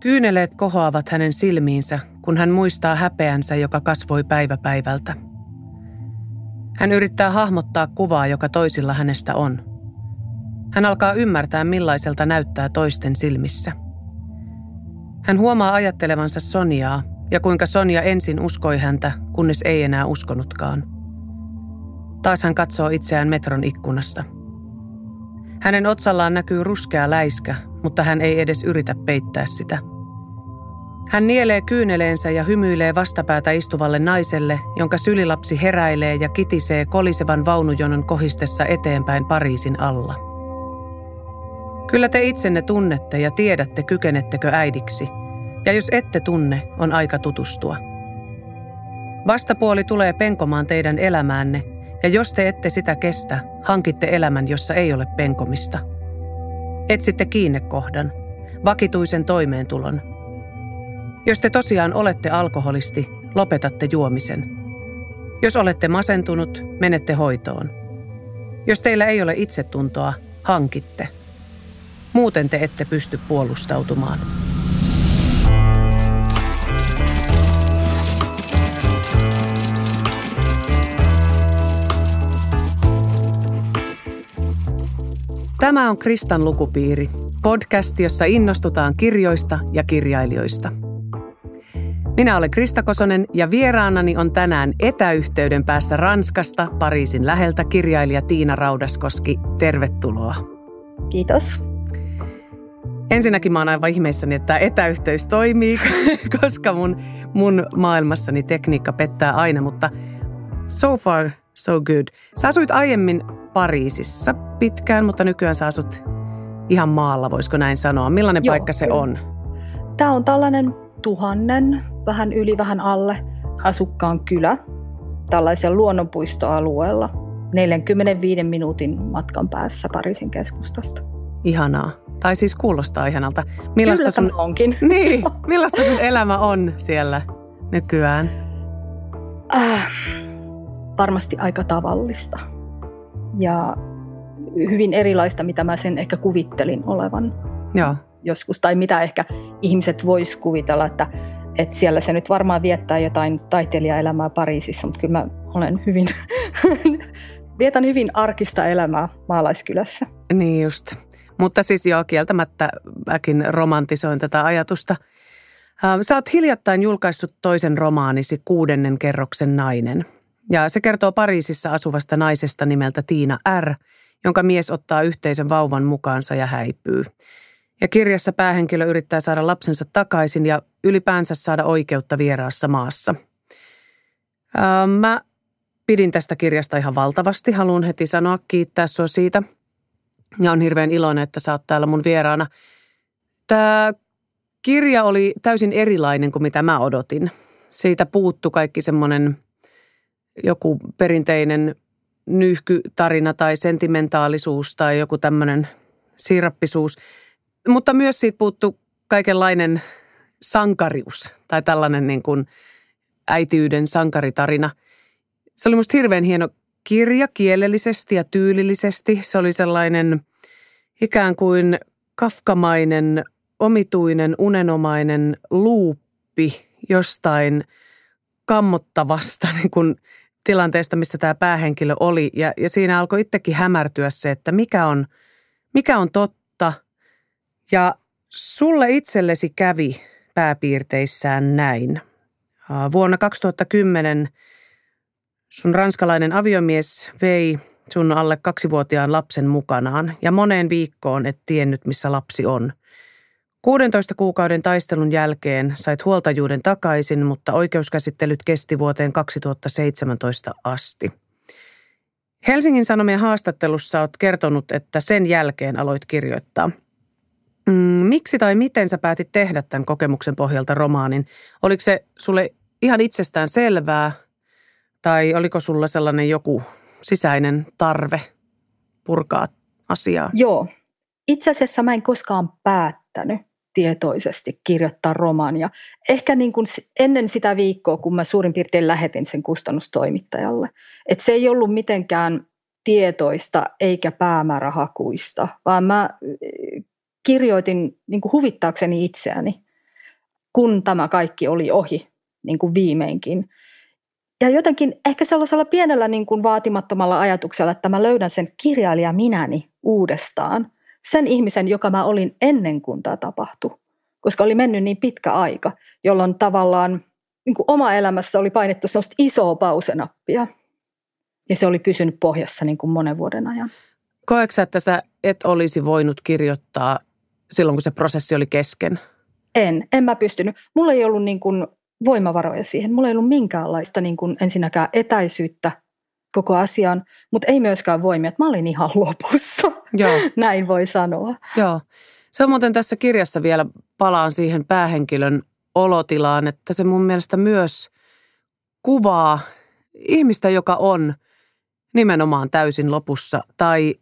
Kyyneleet kohoavat hänen silmiinsä, kun hän muistaa häpeänsä, joka kasvoi päivä päivältä. Hän yrittää hahmottaa kuvaa, joka toisilla hänestä on. Hän alkaa ymmärtää, millaiselta näyttää toisten silmissä. Hän huomaa ajattelevansa Soniaa ja kuinka Sonja ensin uskoi häntä, kunnes ei enää uskonutkaan. Taas hän katsoo itseään metron ikkunasta. Hänen otsallaan näkyy ruskea läiskä, mutta hän ei edes yritä peittää sitä. Hän nielee kyyneleensä ja hymyilee vastapäätä istuvalle naiselle, jonka sylilapsi heräilee ja kitisee kolisevan vaunujonon kohistessa eteenpäin Pariisin alla. Kyllä te itsenne tunnette ja tiedätte, kykenettekö äidiksi. Ja jos ette tunne, on aika tutustua. Vastapuoli tulee penkomaan teidän elämäänne, ja jos te ette sitä kestä, hankitte elämän, jossa ei ole penkomista. Etsitte kiinnekohdan, vakituisen toimeentulon. Jos te tosiaan olette alkoholisti, lopetatte juomisen. Jos olette masentunut, menette hoitoon. Jos teillä ei ole itsetuntoa, hankitte. Muuten te ette pysty puolustautumaan. Tämä on Kristan lukupiiri, podcast, jossa innostutaan kirjoista ja kirjailijoista. Minä olen Krista Kosonen ja vieraanani on tänään etäyhteyden päässä Ranskasta, Pariisin läheltä kirjailija Tiina Raudaskoski. Tervetuloa. Kiitos. Ensinnäkin mä oon aivan ihmeissäni, että tämä etäyhteys toimii, koska mun, mun maailmassani tekniikka pettää aina, mutta so far so good. Sä asuit aiemmin Pariisissa pitkään, mutta nykyään sä asut ihan maalla, voisiko näin sanoa. Millainen Joo, paikka se on? Tämä on tällainen tuhannen, vähän yli, vähän alle asukkaan kylä tällaisella luonnonpuistoalueella 45 minuutin matkan päässä Pariisin keskustasta. Ihanaa. Tai siis kuulostaa ihanalta. Millaista Kyllä sun, onkin. Niin, millaista sun elämä on siellä nykyään? Äh, varmasti aika tavallista. Ja hyvin erilaista, mitä mä sen ehkä kuvittelin olevan Joo. joskus. Tai mitä ehkä ihmiset vois kuvitella, että, että siellä se nyt varmaan viettää jotain taiteilijaelämää Pariisissa, mutta kyllä mä olen hyvin, vietän hyvin arkista elämää maalaiskylässä. Niin just. Mutta siis joo, kieltämättä mäkin romantisoin tätä ajatusta. Sä oot hiljattain julkaissut toisen romaanisi Kuudennen kerroksen nainen. Ja se kertoo Pariisissa asuvasta naisesta nimeltä Tiina R., jonka mies ottaa yhteisen vauvan mukaansa ja häipyy. Ja kirjassa päähenkilö yrittää saada lapsensa takaisin ja ylipäänsä saada oikeutta vieraassa maassa. Mä pidin tästä kirjasta ihan valtavasti. Haluan heti sanoa kiittää sua siitä – ja on hirveän iloinen, että sä oot täällä mun vieraana. Tämä kirja oli täysin erilainen kuin mitä mä odotin. Siitä puuttu kaikki semmoinen joku perinteinen nyhkytarina tai sentimentaalisuus tai joku tämmöinen siirappisuus. Mutta myös siitä puuttu kaikenlainen sankarius tai tällainen niin kuin äitiyden sankaritarina. Se oli musta hirveän hieno kirja kielellisesti ja tyylillisesti. Se oli sellainen ikään kuin kafkamainen, omituinen, unenomainen luuppi jostain kammottavasta niin kuin tilanteesta, missä tämä päähenkilö oli. Ja, ja siinä alkoi itsekin hämärtyä se, että mikä on, mikä on totta. Ja sulle itsellesi kävi pääpiirteissään näin. Vuonna 2010 Sun ranskalainen aviomies vei sun alle kaksivuotiaan lapsen mukanaan ja moneen viikkoon et tiennyt, missä lapsi on. 16 kuukauden taistelun jälkeen sait huoltajuuden takaisin, mutta oikeuskäsittelyt kesti vuoteen 2017 asti. Helsingin Sanomien haastattelussa olet kertonut, että sen jälkeen aloit kirjoittaa. Mm, miksi tai miten sä päätit tehdä tämän kokemuksen pohjalta romaanin? Oliko se sulle ihan itsestään selvää tai oliko sulla sellainen joku sisäinen tarve purkaa asiaa? Joo. Itse asiassa mä en koskaan päättänyt tietoisesti kirjoittaa romaania. Ehkä niin kuin ennen sitä viikkoa, kun mä suurin piirtein lähetin sen kustannustoimittajalle. Että se ei ollut mitenkään tietoista eikä päämäärähakuista, vaan mä kirjoitin niin kuin huvittaakseni itseäni. kun tämä kaikki oli ohi niin kuin viimeinkin. Ja jotenkin ehkä sellaisella pienellä niin kuin vaatimattomalla ajatuksella, että mä löydän sen kirjailija minäni uudestaan. Sen ihmisen, joka mä olin ennen kuin tämä tapahtui. Koska oli mennyt niin pitkä aika, jolloin tavallaan niin kuin oma elämässä oli painettu sellaista isoa pausenappia. Ja se oli pysynyt pohjassa niin kuin monen vuoden ajan. Koetko että sä et olisi voinut kirjoittaa silloin, kun se prosessi oli kesken? En, en mä pystynyt. Mulla ei ollut niin kuin voimavaroja siihen. Mulla ei ollut minkäänlaista niin kuin ensinnäkään etäisyyttä koko asiaan, mutta ei myöskään voimia. Mä olin ihan lopussa, Joo. näin voi sanoa. Joo. Se on muuten tässä kirjassa vielä, palaan siihen päähenkilön olotilaan, että se mun mielestä myös kuvaa ihmistä, joka on nimenomaan täysin lopussa tai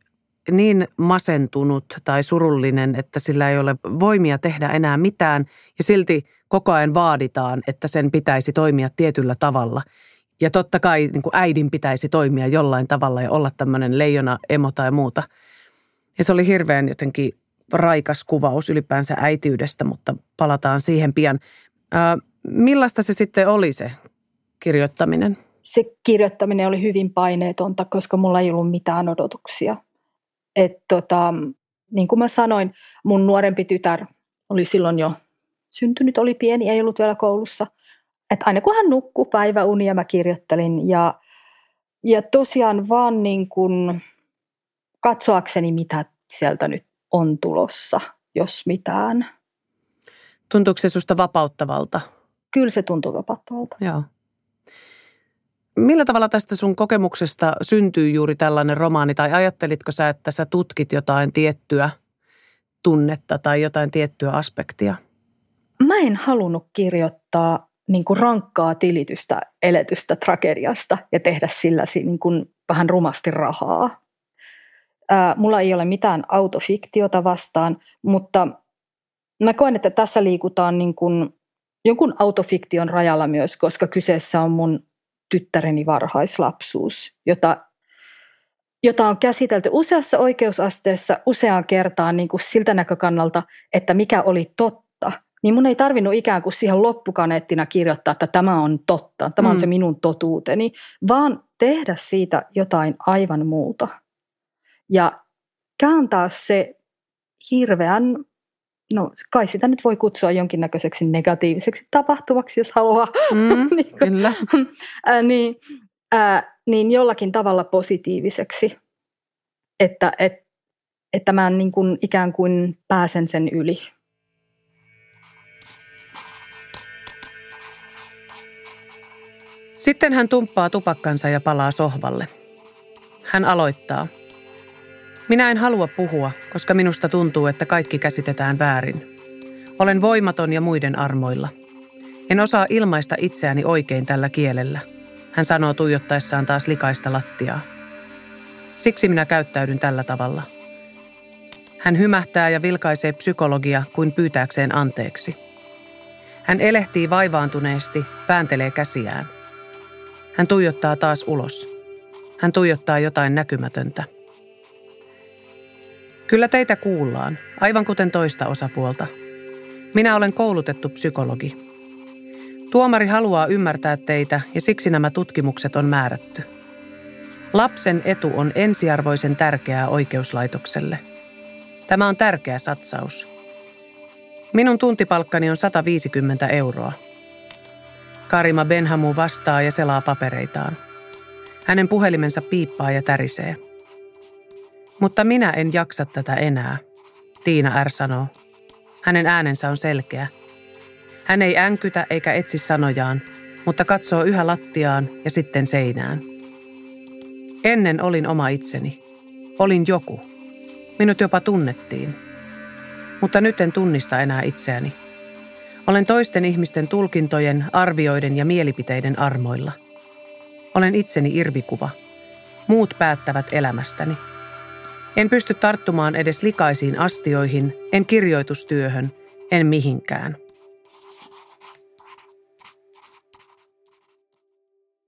niin masentunut tai surullinen, että sillä ei ole voimia tehdä enää mitään ja silti koko ajan vaaditaan, että sen pitäisi toimia tietyllä tavalla. Ja totta kai niin kuin äidin pitäisi toimia jollain tavalla ja olla tämmöinen leijona, emo tai muuta. Ja se oli hirveän jotenkin raikas kuvaus ylipäänsä äitiydestä, mutta palataan siihen pian. Ää, millaista se sitten oli se kirjoittaminen? Se kirjoittaminen oli hyvin paineetonta, koska mulla ei ollut mitään odotuksia. Et tota, niin kuin mä sanoin, mun nuorempi tytär oli silloin jo syntynyt, oli pieni, ei ollut vielä koulussa. Et aina kun hän nukkui päiväunia, mä kirjoittelin ja, ja tosiaan vaan niin kuin katsoakseni, mitä sieltä nyt on tulossa, jos mitään. Tuntuuko se susta vapauttavalta? Kyllä se tuntuu vapauttavalta. Joo. Millä tavalla tästä sun kokemuksesta syntyy juuri tällainen romaani, tai ajattelitko sä, että sä tutkit jotain tiettyä tunnetta tai jotain tiettyä aspektia? Mä en halunnut kirjoittaa niin kuin rankkaa tilitystä eletystä tragediasta ja tehdä sillä niin kuin vähän rumasti rahaa. Ää, mulla ei ole mitään autofiktiota vastaan, mutta mä koen, että tässä liikutaan niin kuin jonkun autofiktion rajalla myös, koska kyseessä on mun tyttäreni varhaislapsuus, jota, jota on käsitelty useassa oikeusasteessa useaan kertaan niin kuin siltä näkökannalta, että mikä oli totta. Niin mun ei tarvinnut ikään kuin siihen loppukaneettina kirjoittaa, että tämä on totta, tämä on mm. se minun totuuteni, vaan tehdä siitä jotain aivan muuta. Ja kääntää se hirveän no kai sitä nyt voi kutsua jonkinnäköiseksi negatiiviseksi tapahtuvaksi, jos haluaa. Mm, niin, kyllä. Ää, niin, ää, niin jollakin tavalla positiiviseksi, että, et, että mä niin kuin ikään kuin pääsen sen yli. Sitten hän tumppaa tupakkansa ja palaa sohvalle. Hän aloittaa – minä en halua puhua, koska minusta tuntuu, että kaikki käsitetään väärin. Olen voimaton ja muiden armoilla. En osaa ilmaista itseäni oikein tällä kielellä. Hän sanoo tuijottaessaan taas likaista lattiaa. Siksi minä käyttäydyn tällä tavalla. Hän hymähtää ja vilkaisee psykologia kuin pyytääkseen anteeksi. Hän elehtii vaivaantuneesti, pääntelee käsiään. Hän tuijottaa taas ulos. Hän tuijottaa jotain näkymätöntä. Kyllä teitä kuullaan, aivan kuten toista osapuolta. Minä olen koulutettu psykologi. Tuomari haluaa ymmärtää teitä ja siksi nämä tutkimukset on määrätty. Lapsen etu on ensiarvoisen tärkeää oikeuslaitokselle. Tämä on tärkeä satsaus. Minun tuntipalkkani on 150 euroa. Karima Benhamu vastaa ja selaa papereitaan. Hänen puhelimensa piippaa ja tärisee. Mutta minä en jaksa tätä enää, Tiina R. sanoo. Hänen äänensä on selkeä. Hän ei änkytä eikä etsi sanojaan, mutta katsoo yhä lattiaan ja sitten seinään. Ennen olin oma itseni. Olin joku. Minut jopa tunnettiin. Mutta nyt en tunnista enää itseäni. Olen toisten ihmisten tulkintojen, arvioiden ja mielipiteiden armoilla. Olen itseni irvikuva. Muut päättävät elämästäni. En pysty tarttumaan edes likaisiin astioihin, en kirjoitustyöhön, en mihinkään.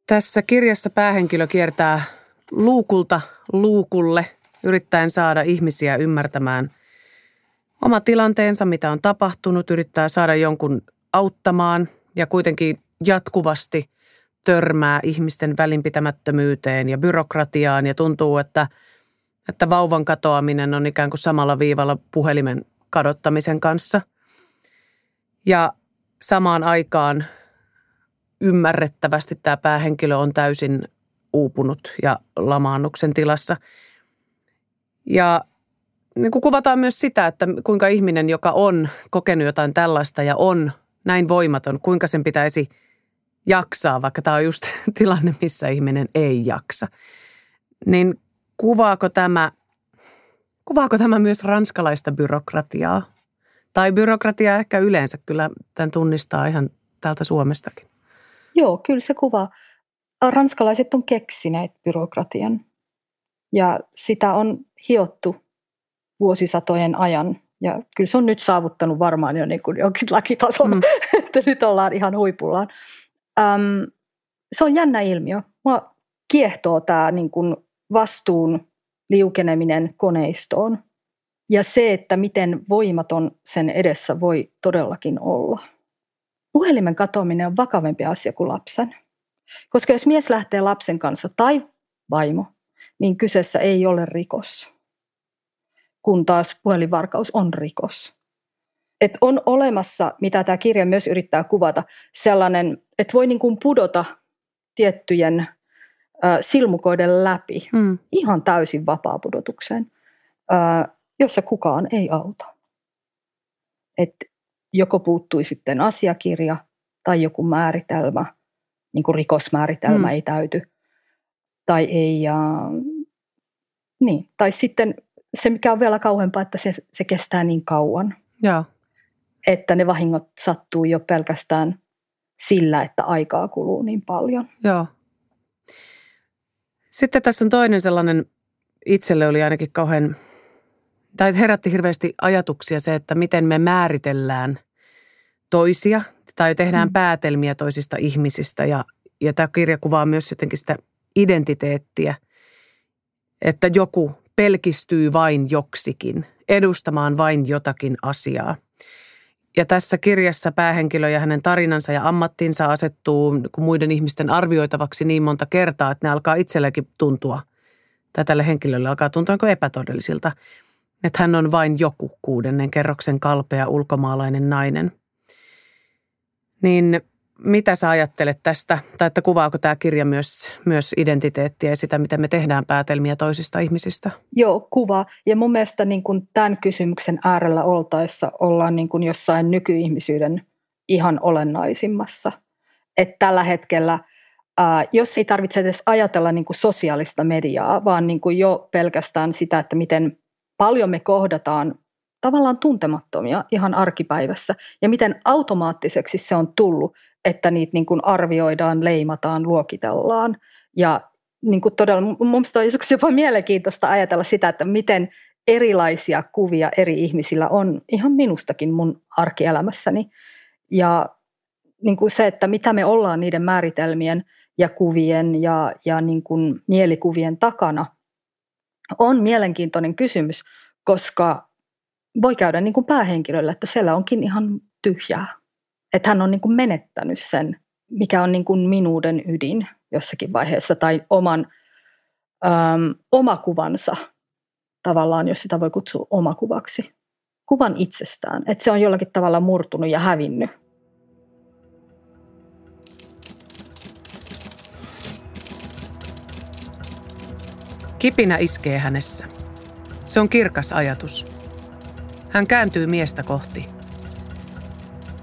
Tässä kirjassa päähenkilö kiertää luukulta luukulle, yrittäen saada ihmisiä ymmärtämään oma tilanteensa, mitä on tapahtunut, yrittää saada jonkun auttamaan ja kuitenkin jatkuvasti törmää ihmisten välinpitämättömyyteen ja byrokratiaan ja tuntuu, että, että vauvan katoaminen on ikään kuin samalla viivalla puhelimen kadottamisen kanssa. Ja samaan aikaan ymmärrettävästi tämä päähenkilö on täysin uupunut ja lamaannuksen tilassa. Ja niin kuin kuvataan myös sitä, että kuinka ihminen, joka on kokenut jotain tällaista ja on näin voimaton, kuinka sen pitäisi jaksaa, vaikka tämä on just tilanne, missä ihminen ei jaksa. Niin kuvaako tämä, kuvaako tämä myös ranskalaista byrokratiaa? Tai byrokratiaa ehkä yleensä, kyllä tämän tunnistaa ihan täältä Suomestakin. Joo, kyllä se kuvaa. Ranskalaiset on keksineet byrokratian ja sitä on hiottu vuosisatojen ajan. Ja kyllä se on nyt saavuttanut varmaan jo niin kuin jonkin lakitason, mm. että nyt ollaan ihan huipullaan. Öm, se on jännä ilmiö. Mua kiehtoo tämä niin kuin vastuun liukeneminen koneistoon ja se, että miten voimaton sen edessä voi todellakin olla. Puhelimen katoaminen on vakavampi asia kuin lapsen. Koska jos mies lähtee lapsen kanssa tai vaimo, niin kyseessä ei ole rikos kun taas puhelinvarkaus on rikos. Et on olemassa, mitä tämä kirja myös yrittää kuvata, sellainen, että voi niin kuin pudota tiettyjen äh, silmukoiden läpi mm. ihan täysin vapaa-pudotukseen, äh, jossa kukaan ei auta. Et joko puuttui sitten asiakirja tai joku määritelmä, niin kuin rikosmääritelmä mm. ei täyty, tai ei, äh, niin, tai sitten se, mikä on vielä kauempaa, että se, se kestää niin kauan. Joo. Että ne vahingot sattuu jo pelkästään sillä, että aikaa kuluu niin paljon. Joo. Sitten tässä on toinen sellainen, itselle oli ainakin kauhean, tai herätti hirveästi ajatuksia se, että miten me määritellään toisia tai tehdään mm. päätelmiä toisista ihmisistä. Ja, ja tämä kirja kuvaa myös jotenkin sitä identiteettiä, että joku pelkistyy vain joksikin, edustamaan vain jotakin asiaa. Ja tässä kirjassa päähenkilö ja hänen tarinansa ja ammattinsa asettuu muiden ihmisten arvioitavaksi niin monta kertaa, että ne alkaa itsellekin tuntua, tai tälle henkilölle alkaa tuntua epätodellisilta, että hän on vain joku kuudennen kerroksen kalpea ulkomaalainen nainen. Niin mitä sä ajattelet tästä, tai että kuvaako tämä kirja myös, myös identiteettiä ja sitä, miten me tehdään päätelmiä toisista ihmisistä? Joo, kuva. Ja mun mielestä niin kuin tämän kysymyksen äärellä oltaessa ollaan niin kuin jossain nykyihmisyyden ihan olennaisimmassa. Että tällä hetkellä, ää, jos ei tarvitse edes ajatella niin kuin sosiaalista mediaa, vaan niin kuin jo pelkästään sitä, että miten paljon me kohdataan tavallaan tuntemattomia ihan arkipäivässä ja miten automaattiseksi se on tullut, että niitä niin kuin arvioidaan, leimataan, luokitellaan. Ja niin kuin todella, mun mielestä on jopa mielenkiintoista ajatella sitä, että miten erilaisia kuvia eri ihmisillä on ihan minustakin mun arkielämässäni. Ja niin kuin se, että mitä me ollaan niiden määritelmien ja kuvien ja, ja niin kuin mielikuvien takana, on mielenkiintoinen kysymys, koska voi käydä niin kuin päähenkilöllä, että siellä onkin ihan tyhjää että hän on niin kuin menettänyt sen, mikä on niin kuin minuuden ydin jossakin vaiheessa tai oman äm, omakuvansa tavallaan, jos sitä voi kutsua omakuvaksi. Kuvan itsestään, että se on jollakin tavalla murtunut ja hävinnyt. Kipinä iskee hänessä. Se on kirkas ajatus. Hän kääntyy miestä kohti –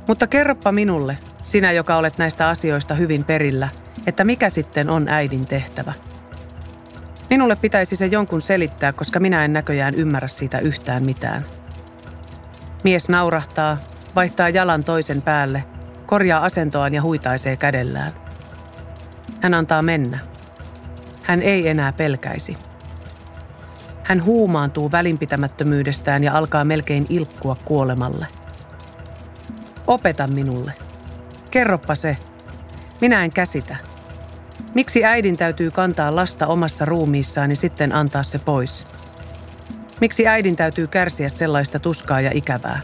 mutta kerroppa minulle, sinä joka olet näistä asioista hyvin perillä, että mikä sitten on äidin tehtävä. Minulle pitäisi se jonkun selittää, koska minä en näköjään ymmärrä siitä yhtään mitään. Mies naurahtaa, vaihtaa jalan toisen päälle, korjaa asentoaan ja huitaisee kädellään. Hän antaa mennä. Hän ei enää pelkäisi. Hän huumaantuu välinpitämättömyydestään ja alkaa melkein ilkkua kuolemalle – Opeta minulle. Kerroppa se. Minä en käsitä. Miksi äidin täytyy kantaa lasta omassa ruumiissaan ja sitten antaa se pois? Miksi äidin täytyy kärsiä sellaista tuskaa ja ikävää?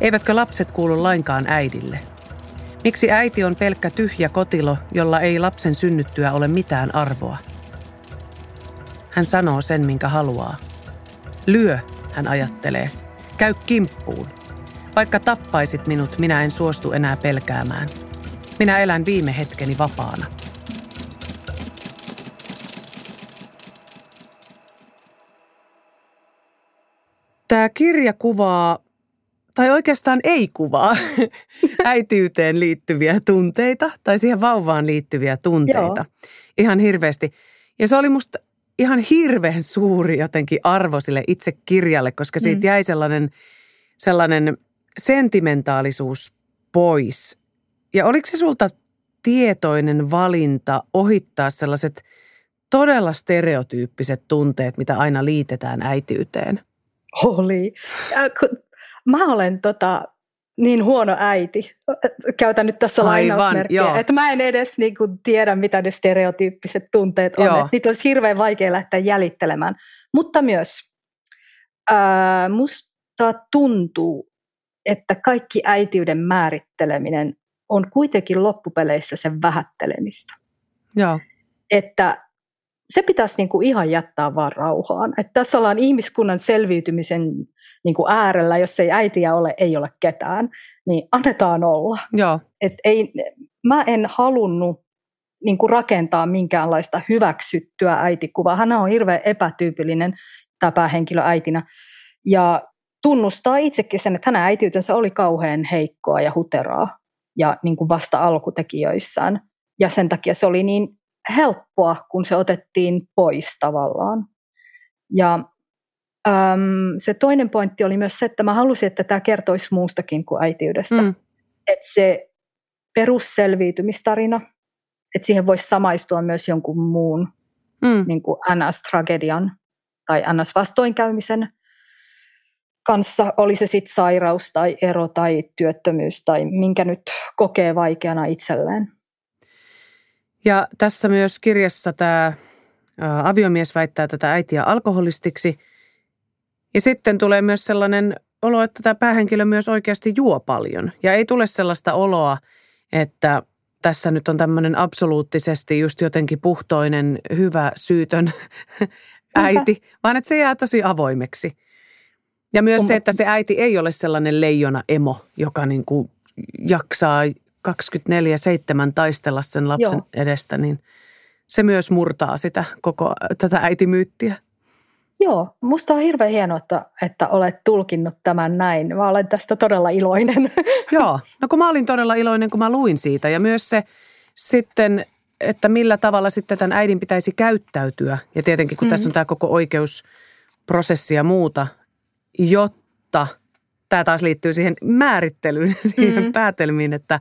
Eivätkö lapset kuulu lainkaan äidille? Miksi äiti on pelkkä tyhjä kotilo, jolla ei lapsen synnyttyä ole mitään arvoa? Hän sanoo sen, minkä haluaa. Lyö, hän ajattelee. Käy kimppuun. Vaikka tappaisit minut, minä en suostu enää pelkäämään. Minä elän viime hetkeni vapaana. Tämä kirja kuvaa, tai oikeastaan ei kuvaa, äitiyteen liittyviä tunteita tai siihen vauvaan liittyviä tunteita. Joo. Ihan hirveästi. Ja se oli musta ihan hirveän suuri jotenkin arvo sille itse kirjalle, koska siitä mm. jäi sellainen, sellainen sentimentaalisuus pois. Ja oliko se sulta tietoinen valinta ohittaa sellaiset todella stereotyyppiset tunteet, mitä aina liitetään äitiyteen? Oli. Mä olen tota, niin huono äiti, käytän nyt tässä Aivan, lainausmerkkiä, joo. että mä en edes niin kuin, tiedä, mitä ne stereotyyppiset tunteet on. Että niitä olisi hirveän vaikea lähteä jäljittelemään. Mutta myös ää, musta tuntuu, että kaikki äitiyden määritteleminen on kuitenkin loppupeleissä sen vähättelemistä. Joo. Että se pitäisi niin kuin ihan jättää vaan rauhaan. Että tässä ollaan ihmiskunnan selviytymisen niin kuin äärellä, jos ei äitiä ole, ei ole ketään, niin annetaan olla. Joo. Et ei, mä en halunnut niin kuin rakentaa minkäänlaista hyväksyttyä äitikuvaa. Hän on hirveän epätyypillinen, tämä päähenkilö äitinä. Ja tunnustaa itsekin sen, että hänen äitiytensä oli kauhean heikkoa ja huteraa ja niin kuin vasta alkutekijöissään. Ja sen takia se oli niin helppoa, kun se otettiin pois tavallaan. Ja äm, se toinen pointti oli myös se, että mä halusin, että tämä kertoisi muustakin kuin äitiydestä. Mm. Että se perusselviytymistarina, että siihen voisi samaistua myös jonkun muun mm. niin kuin NS-tragedian tai NS-vastoinkäymisen kanssa, oli se sitten sairaus tai ero tai työttömyys tai minkä nyt kokee vaikeana itselleen. Ja tässä myös kirjassa tämä aviomies väittää tätä äitiä alkoholistiksi. Ja sitten tulee myös sellainen olo, että tämä päähenkilö myös oikeasti juo paljon. Ja ei tule sellaista oloa, että tässä nyt on tämmöinen absoluuttisesti just jotenkin puhtoinen, hyvä, syytön äiti, vaan että se jää tosi avoimeksi. Ja myös se, että se äiti ei ole sellainen leijona emo, joka niin kuin jaksaa 24-7 taistella sen lapsen Joo. edestä, niin se myös murtaa sitä koko tätä äitimyyttiä. Joo, musta on hirveän hienoa, että, että olet tulkinnut tämän näin. Mä olen tästä todella iloinen. Joo, no kun mä olin todella iloinen, kun mä luin siitä. Ja myös se sitten, että millä tavalla sitten tämän äidin pitäisi käyttäytyä. Ja tietenkin, kun mm-hmm. tässä on tämä koko oikeusprosessi ja muuta, jotta tämä taas liittyy siihen määrittelyyn, siihen mm-hmm. päätelmiin, että,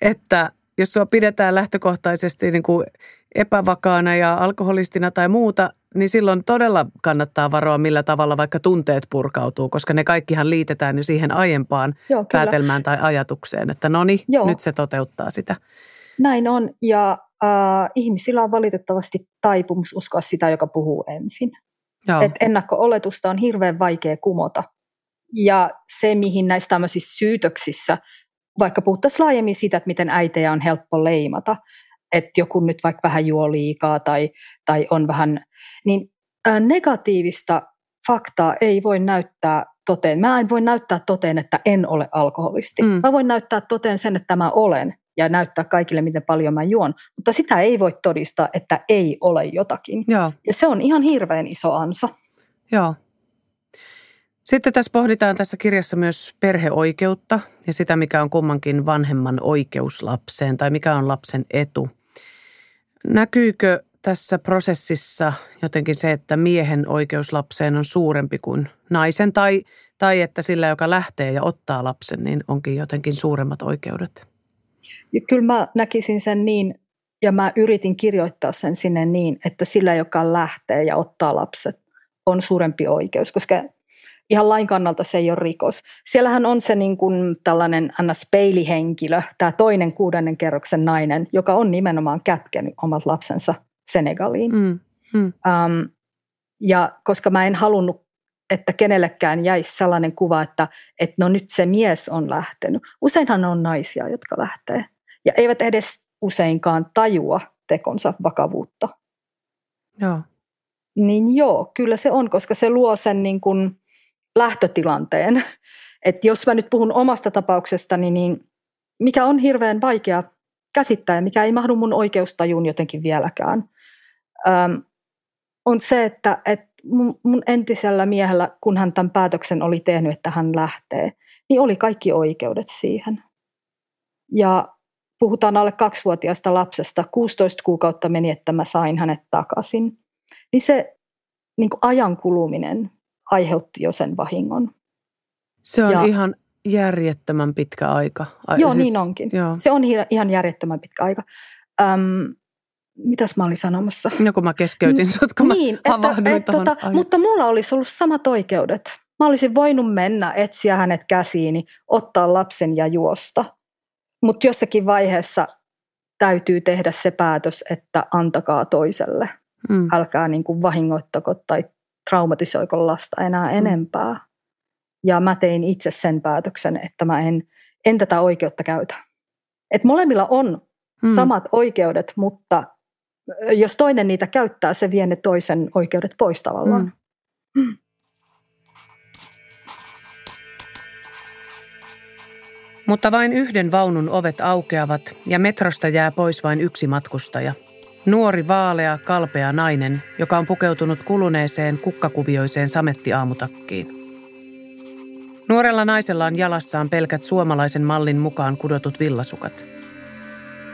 että jos sua pidetään lähtökohtaisesti niin kuin epävakaana ja alkoholistina tai muuta, niin silloin todella kannattaa varoa, millä tavalla vaikka tunteet purkautuu, koska ne kaikkihan liitetään jo siihen aiempaan Joo, päätelmään tai ajatukseen, että no niin, nyt se toteuttaa sitä. Näin on, ja äh, ihmisillä on valitettavasti taipumus uskoa sitä, joka puhuu ensin. Et ennakko-oletusta on hirveän vaikea kumota. Ja se, mihin näissä tämmöisissä syytöksissä, vaikka puhuttaisiin laajemmin siitä, että miten äitejä on helppo leimata, että joku nyt vaikka vähän juo liikaa tai, tai on vähän, niin negatiivista faktaa ei voi näyttää toteen. Mä en voi näyttää toteen, että en ole alkoholisti. Mm. Mä voin näyttää toteen sen, että mä olen ja näyttää kaikille, miten paljon mä juon. Mutta sitä ei voi todistaa, että ei ole jotakin. Joo. Ja se on ihan hirveän iso ansa. Joo. Sitten tässä pohditaan tässä kirjassa myös perheoikeutta ja sitä, mikä on kummankin vanhemman oikeus lapseen tai mikä on lapsen etu. Näkyykö tässä prosessissa jotenkin se, että miehen oikeus lapseen on suurempi kuin naisen tai, tai että sillä, joka lähtee ja ottaa lapsen, niin onkin jotenkin suuremmat oikeudet? Ja kyllä mä näkisin sen niin, ja mä yritin kirjoittaa sen sinne niin, että sillä, joka lähtee ja ottaa lapset, on suurempi oikeus, koska ihan lain kannalta se ei ole rikos. Siellähän on se niin kuin tällainen Anna-peilihenkilö, tämä toinen kuudennen kerroksen nainen, joka on nimenomaan kätkenyt omat lapsensa Senegaliin. Mm, mm. Um, ja koska mä en halunnut että kenellekään jäisi sellainen kuva, että, että no nyt se mies on lähtenyt. Useinhan on naisia, jotka lähtee. Ja eivät edes useinkaan tajua tekonsa vakavuutta. Joo. Niin joo, kyllä se on, koska se luo sen niin kuin lähtötilanteen. Että jos mä nyt puhun omasta tapauksestani, niin mikä on hirveän vaikea käsittää ja mikä ei mahdu mun oikeustajuun jotenkin vieläkään, on se, että, että mun, mun entisellä miehellä, kun hän tämän päätöksen oli tehnyt, että hän lähtee, niin oli kaikki oikeudet siihen. Ja puhutaan alle kaksivuotiaasta lapsesta, 16 kuukautta meni, että mä sain hänet takaisin. Niin se niin kuin ajan kuluminen aiheutti jo sen vahingon. Se on ja, ihan järjettömän pitkä aika. Ai, joo, siis, niin onkin. Joo. Se on ihan järjettömän pitkä aika. Öm, mitäs mä olin sanomassa? No kun mä keskeytin sut, kun niin, mä että, tota, Mutta mulla olisi ollut samat oikeudet. Mä olisin voinut mennä, etsiä hänet käsiini, ottaa lapsen ja juosta. Mutta jossakin vaiheessa täytyy tehdä se päätös, että antakaa toiselle. Mm. Älkää niin kuin vahingoittako tai traumatisoiko lasta enää mm. enempää. Ja mä tein itse sen päätöksen, että mä en, en tätä oikeutta käytä. Et molemmilla on mm. samat oikeudet, mutta jos toinen niitä käyttää, se vie ne toisen oikeudet pois tavallaan. Mm. Mm. Mutta vain yhden vaunun ovet aukeavat ja metrosta jää pois vain yksi matkustaja. Nuori, vaalea, kalpea nainen, joka on pukeutunut kuluneeseen kukkakuvioiseen samettiaamutakkiin. Nuorella naisella on jalassaan pelkät suomalaisen mallin mukaan kudotut villasukat.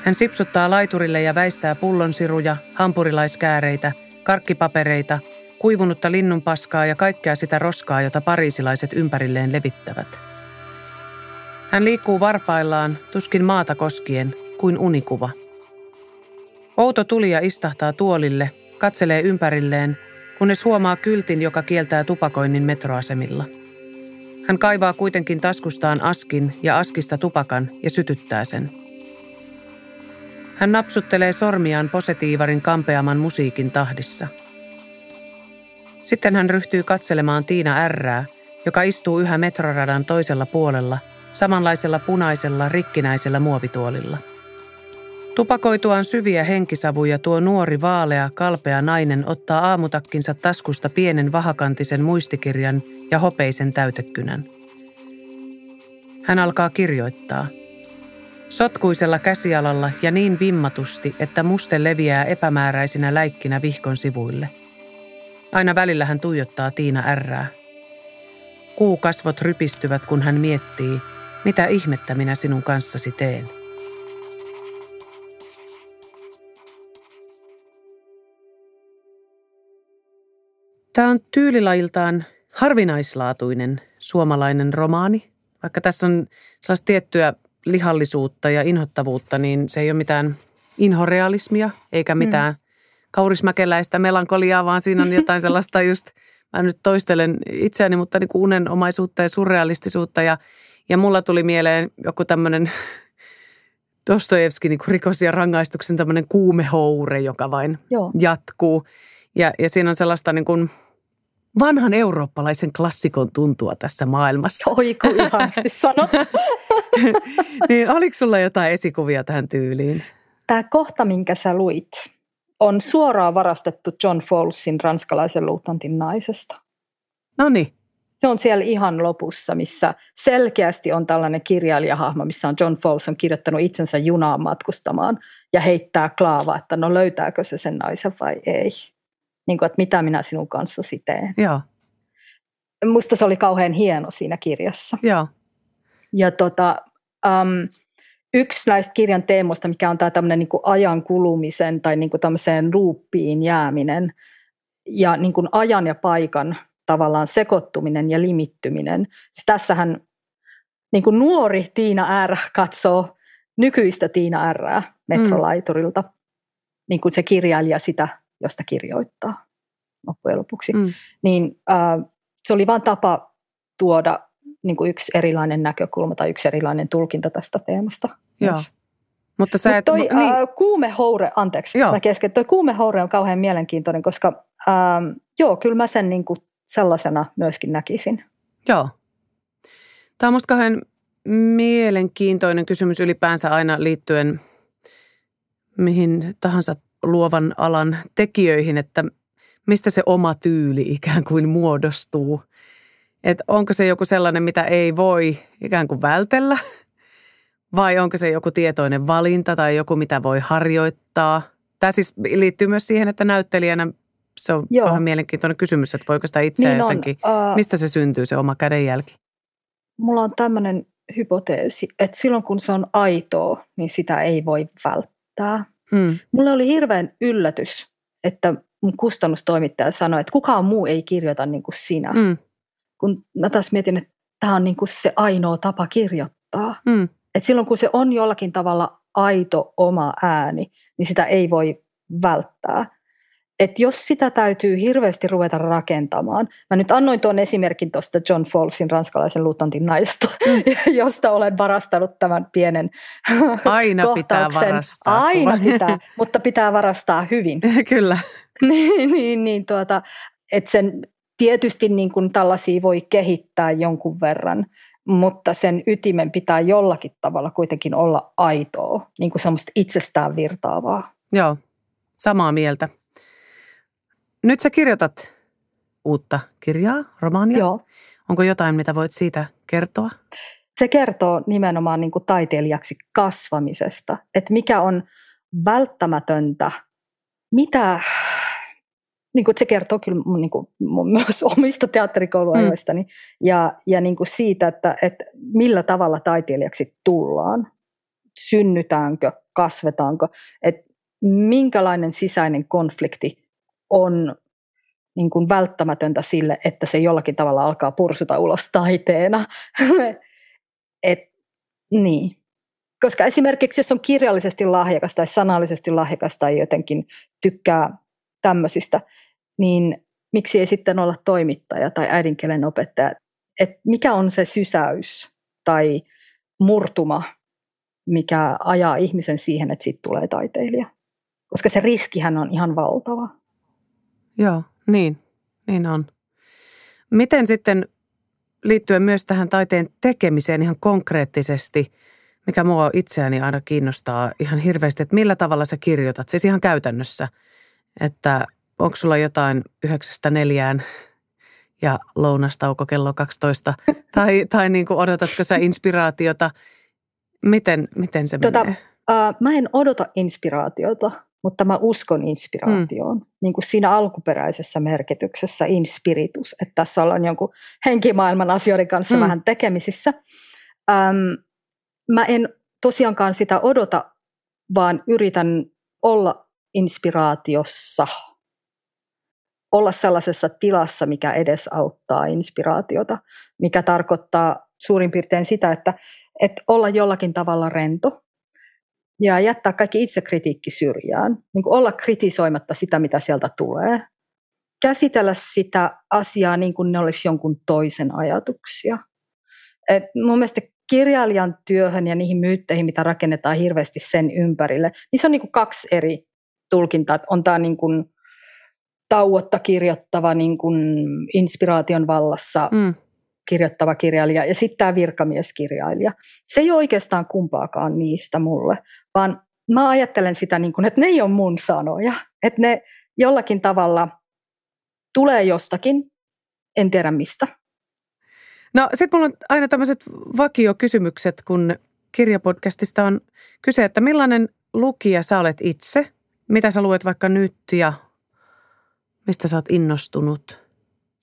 Hän sipsuttaa laiturille ja väistää pullonsiruja, hampurilaiskääreitä, karkkipapereita, kuivunutta linnunpaskaa ja kaikkea sitä roskaa, jota pariisilaiset ympärilleen levittävät. Hän liikkuu varpaillaan, tuskin maata koskien, kuin unikuva. Outo tulija istahtaa tuolille, katselee ympärilleen, kunnes huomaa kyltin, joka kieltää tupakoinnin metroasemilla – hän kaivaa kuitenkin taskustaan askin ja askista tupakan ja sytyttää sen. Hän napsuttelee sormiaan posetiivarin kampeaman musiikin tahdissa. Sitten hän ryhtyy katselemaan Tiina Rää, joka istuu yhä metroradan toisella puolella, samanlaisella punaisella rikkinäisellä muovituolilla – Tupakoituaan syviä henkisavuja tuo nuori vaalea, kalpea nainen ottaa aamutakkinsa taskusta pienen vahakantisen muistikirjan ja hopeisen täytekynän. Hän alkaa kirjoittaa. Sotkuisella käsialalla ja niin vimmatusti, että muste leviää epämääräisinä läikkinä vihkon sivuille. Aina välillä hän tuijottaa Tiina ärrää. Kuukasvot rypistyvät, kun hän miettii, mitä ihmettä minä sinun kanssasi teen. Tämä on tyylilajiltaan harvinaislaatuinen suomalainen romaani. Vaikka tässä on sellaista tiettyä lihallisuutta ja inhottavuutta, niin se ei ole mitään inhorealismia eikä mm. mitään mm. kaurismäkeläistä melankoliaa, vaan siinä on jotain sellaista just, mä nyt toistelen itseäni, mutta niin kuin unenomaisuutta ja surrealistisuutta. Ja, ja mulla tuli mieleen joku tämmöinen Dostojevski niin rikos ja rangaistuksen tämmöinen kuumehoure, joka vain Joo. jatkuu. Ja, ja siinä on sellaista niin kuin – vanhan eurooppalaisen klassikon tuntua tässä maailmassa. Oi, kun ihanasti sanot. niin, oliko sulla jotain esikuvia tähän tyyliin? Tämä kohta, minkä sä luit, on suoraan varastettu John Fowlesin ranskalaisen luutnantin naisesta. No niin. Se on siellä ihan lopussa, missä selkeästi on tällainen kirjailijahahmo, missä on John Fowles on kirjoittanut itsensä junaan matkustamaan ja heittää klaavaa, että no löytääkö se sen naisen vai ei niin kuin, että mitä minä sinun kanssasi teen. Joo. Musta se oli kauhean hieno siinä kirjassa. Joo. Ja tota, um, yksi näistä kirjan teemoista, mikä on tämä tämmöinen niin ajan kulumisen tai niin kuin tämmöiseen luuppiin jääminen ja niin kuin ajan ja paikan tavallaan sekoittuminen ja limittyminen. Siis tässähän niin kuin nuori Tiina R. katsoo nykyistä Tiina R. metrolaiturilta, mm. niin kuin se kirjailija sitä josta kirjoittaa loppujen lopuksi. Mm. Niin äh, se oli vain tapa tuoda niin kuin yksi erilainen näkökulma tai yksi erilainen tulkinta tästä teemasta. Joo. Mutta sä et, toi niin. äh, kuumehoure, anteeksi, joo. mä kesken, toi kuumehoure on kauhean mielenkiintoinen, koska ähm, joo, kyllä mä sen niin kuin sellaisena myöskin näkisin. Joo. Tämä on musta kauhean mielenkiintoinen kysymys ylipäänsä aina liittyen mihin tahansa luovan alan tekijöihin, että mistä se oma tyyli ikään kuin muodostuu. Että onko se joku sellainen, mitä ei voi ikään kuin vältellä – vai onko se joku tietoinen valinta tai joku, mitä voi harjoittaa? Tämä siis liittyy myös siihen, että näyttelijänä se on Joo. vähän mielenkiintoinen kysymys, että voiko sitä itse niin jotenkin, on, uh, mistä se syntyy se oma kädenjälki? Mulla on tämmöinen hypoteesi, että silloin kun se on aitoa, niin sitä ei voi välttää. Hmm. Mulle oli hirveän yllätys, että mun kustannustoimittaja sanoi, että kukaan muu ei kirjoita niin kuin sinä. Hmm. Kun mä taas mietin, että tämä on niin kuin se ainoa tapa kirjoittaa. Hmm. Et silloin kun se on jollakin tavalla aito oma ääni, niin sitä ei voi välttää. Et jos sitä täytyy hirveästi ruveta rakentamaan, mä nyt annoin tuon esimerkin tuosta John Fallsin ranskalaisen luutnantin naista, mm. josta olen varastanut tämän pienen Aina pitää varastaa. Aina pitää, mutta pitää varastaa hyvin. Kyllä. niin, niin, niin tuota, että sen tietysti niin kuin tällaisia voi kehittää jonkun verran, mutta sen ytimen pitää jollakin tavalla kuitenkin olla aitoa, niin kuin semmoista itsestään virtaavaa. Joo, samaa mieltä. Nyt sä kirjoitat uutta kirjaa, romaania. Joo. Onko jotain, mitä voit siitä kertoa? Se kertoo nimenomaan niin kuin taiteilijaksi kasvamisesta, että mikä on välttämätöntä, mitä niin kuin, se kertoo kyllä mun, niin kuin, mun myös omista teatterikouluajoistani mm. ja, ja niin kuin siitä, että, että millä tavalla taiteilijaksi tullaan. Synnytäänkö, kasvetaanko, että minkälainen sisäinen konflikti on niin kuin välttämätöntä sille, että se jollakin tavalla alkaa pursuta ulos taiteena. Et, niin. Koska esimerkiksi jos on kirjallisesti lahjakas tai sanallisesti lahjakas tai jotenkin tykkää tämmöisistä, niin miksi ei sitten olla toimittaja tai äidinkielen opettaja? Et mikä on se sysäys tai murtuma, mikä ajaa ihmisen siihen, että siitä tulee taiteilija? Koska se riskihän on ihan valtava. Joo, niin, niin on. Miten sitten liittyen myös tähän taiteen tekemiseen ihan konkreettisesti, mikä mua itseäni aina kiinnostaa ihan hirveästi, että millä tavalla sä kirjoitat, siis ihan käytännössä, että onko sulla jotain yhdeksästä neljään ja lounastauko kello 12? tai tai niin kuin odotatko sä inspiraatiota? Miten, miten se tota, menee? Uh, mä en odota inspiraatiota, mutta mä uskon inspiraatioon. Mm. Niin kuin siinä alkuperäisessä merkityksessä inspiritus, että tässä ollaan jonkun henkimaailman asioiden kanssa mm. vähän tekemisissä. Um, mä en tosiaankaan sitä odota, vaan yritän olla inspiraatiossa – olla sellaisessa tilassa, mikä edesauttaa inspiraatiota, mikä tarkoittaa suurin piirtein sitä, että, että olla jollakin tavalla rento ja jättää kaikki itsekritiikki syrjään, niin olla kritisoimatta sitä, mitä sieltä tulee, käsitellä sitä asiaa niin kuin ne olisi jonkun toisen ajatuksia. Et mun mielestä kirjailijan työhön ja niihin myytteihin, mitä rakennetaan hirveästi sen ympärille, niin se on niin kuin kaksi eri tulkintaa. On tämä niin kuin tauotta kirjoittava niin kuin inspiraation vallassa mm. kirjoittava kirjailija ja sitten tämä virkamieskirjailija. Se ei ole oikeastaan kumpaakaan niistä mulle, vaan mä ajattelen sitä niin kuin, että ne ei ole mun sanoja, että ne jollakin tavalla tulee jostakin, en tiedä mistä. No sitten mulla on aina tämmöiset vakiokysymykset, kun kirjapodcastista on kyse, että millainen lukija sä olet itse, mitä sä luet vaikka nyt ja Mistä sä oot innostunut?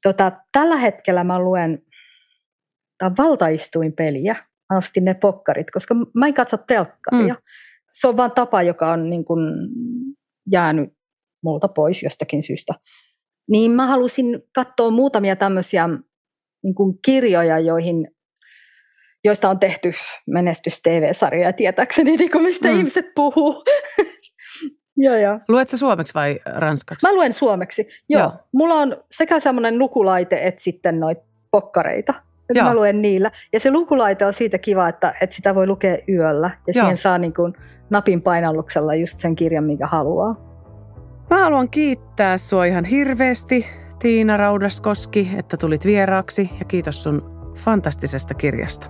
Tota, tällä hetkellä mä luen valtaistuin peliä. Mä ostin ne pokkarit, koska mä en katso telkkaria. Mm. Se on vaan tapa, joka on niin kuin jäänyt multa pois jostakin syystä. Niin mä halusin katsoa muutamia tämmöisiä niin kuin kirjoja, joihin, joista on tehty menestys TV-sarjoja tietääkseni, niin kuin mistä mm. ihmiset puhuu. Joo, joo. Luetko suomeksi vai ranskaksi? Mä luen suomeksi, joo. joo. Mulla on sekä semmoinen lukulaite että sitten noita pokkareita nyt Joo. mä luen niillä. Ja se lukulaite on siitä kiva, että, että sitä voi lukea yöllä ja Joo. siihen saa niin kuin napin painalluksella just sen kirjan, minkä haluaa. Mä haluan kiittää sua ihan hirveästi, Tiina Raudaskoski, että tulit vieraaksi ja kiitos sun fantastisesta kirjasta.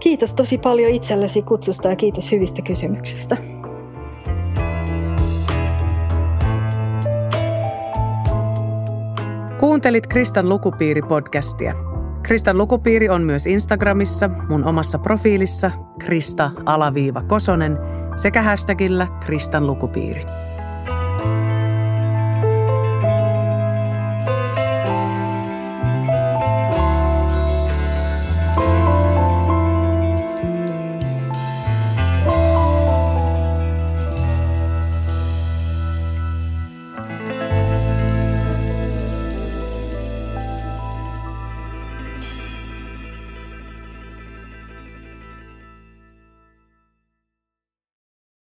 Kiitos tosi paljon itsellesi kutsusta ja kiitos hyvistä kysymyksistä. Kuuntelit Kristan lukupiiri-podcastia. Kristan lukupiiri on myös Instagramissa, mun omassa profiilissa Krista-Kosonen sekä hashtagillä Kristan lukupiiri.